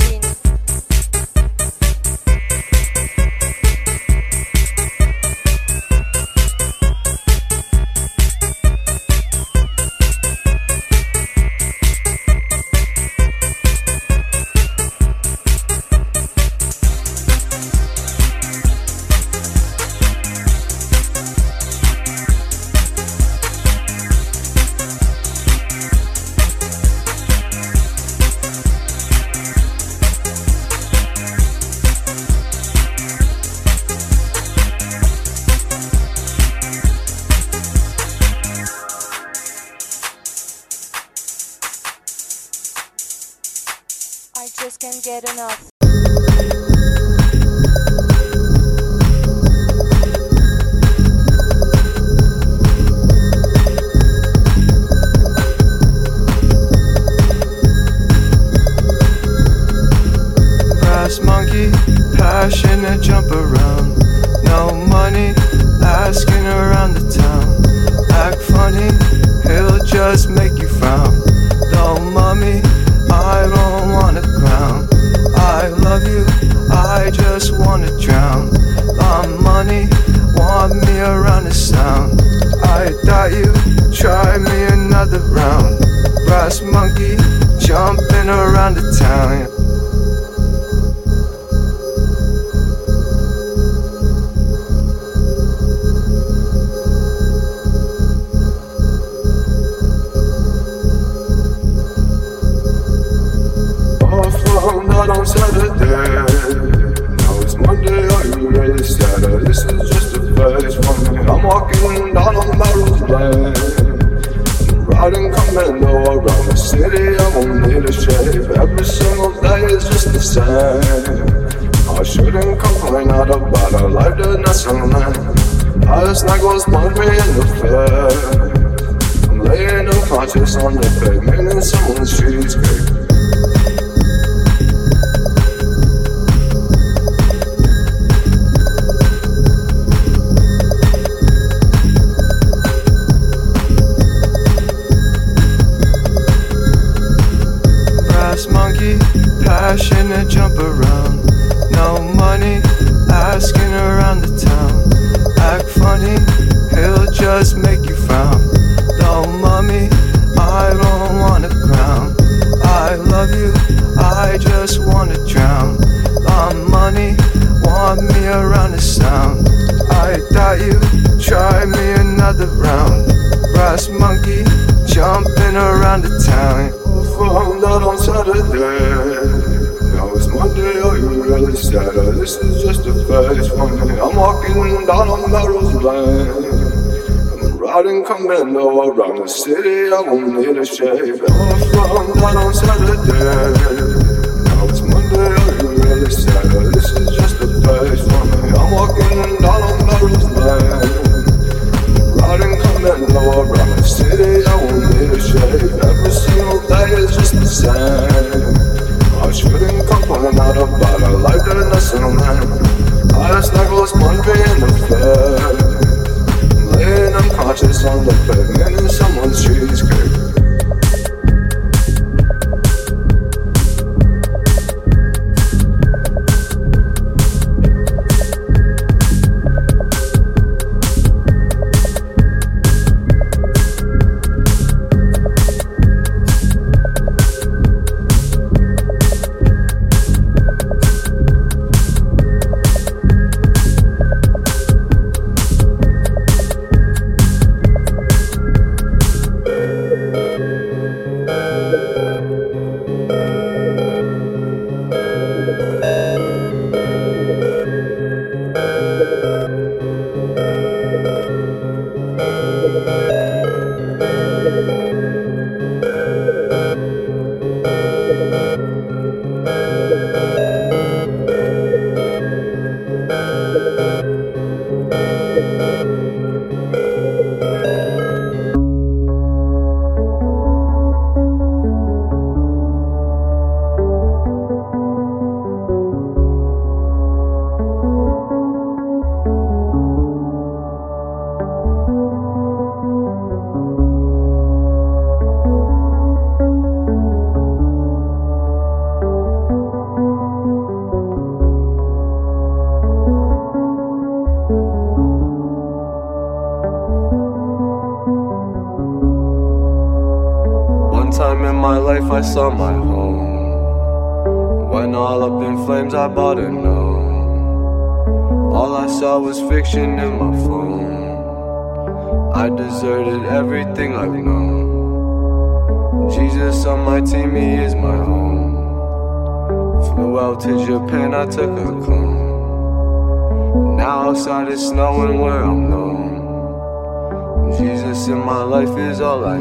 machine. Round. Brass monkey, jumping around the town. Every single day is just the same. I shouldn't complain out about a life that some man. I just like punch me in the face. I'm laying unconscious on the pavement in someone's cheesecake. Wanna drown. On money, want me around the sound. I doubt you, try me another round. Brass monkey, jumping around the town. found out on Saturday. Now it's Monday, are you really sad? This is just a phase for me. I'm walking down on Melrose Lane. I'm riding commando around the city, I won't need a shave. I found out on Saturday. This is just a phase for me. I'm walking down on Melrose Lane. Riding commando around the city, I won't need a shave. Every single day is just the same. I shouldn't complain out about a life that doesn't man. I just like was Monday in the fair. Laying unconscious on the pavement in someone's cheesecake. I saw my home. When all up in flames, I bought a no. All I saw was fiction in my phone. I deserted everything I've known. Jesus on my team, he is my home. Flew out to Japan, I took a clone. Now outside it's snowing where I'm known. Jesus in my life is all I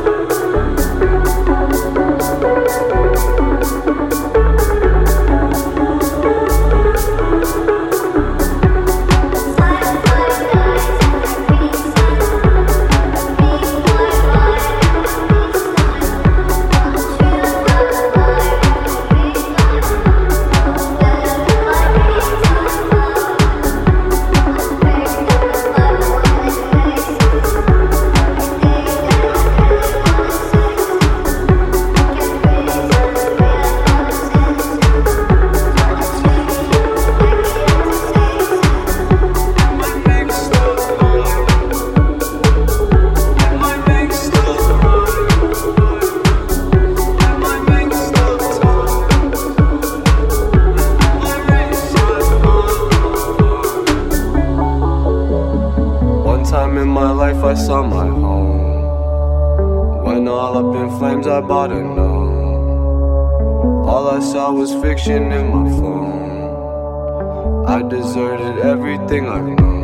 need. I deserted everything I've known.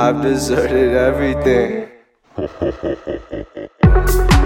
I've deserted everything.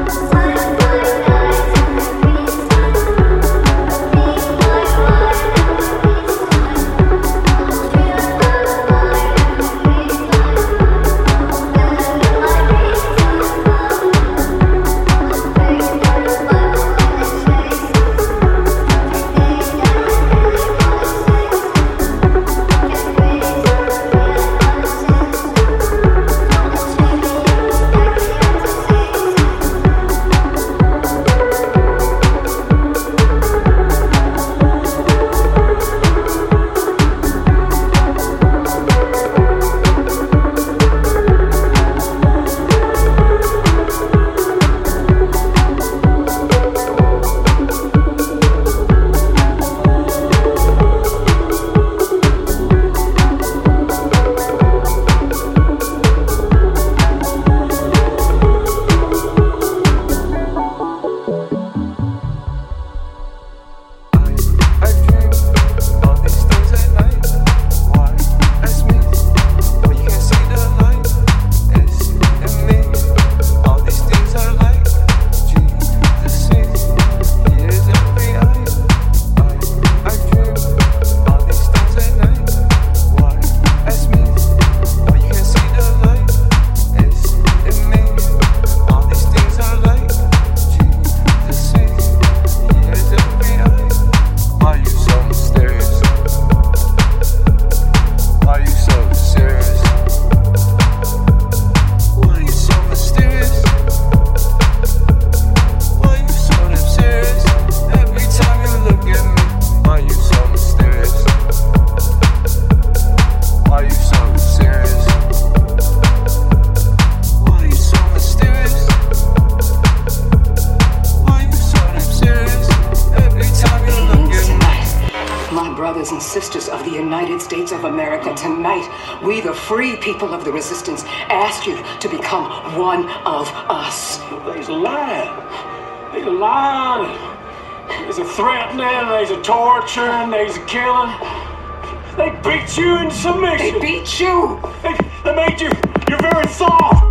there's a torturing, there's a killing. They beat you into submission. They beat you. They, they made you, you're very soft.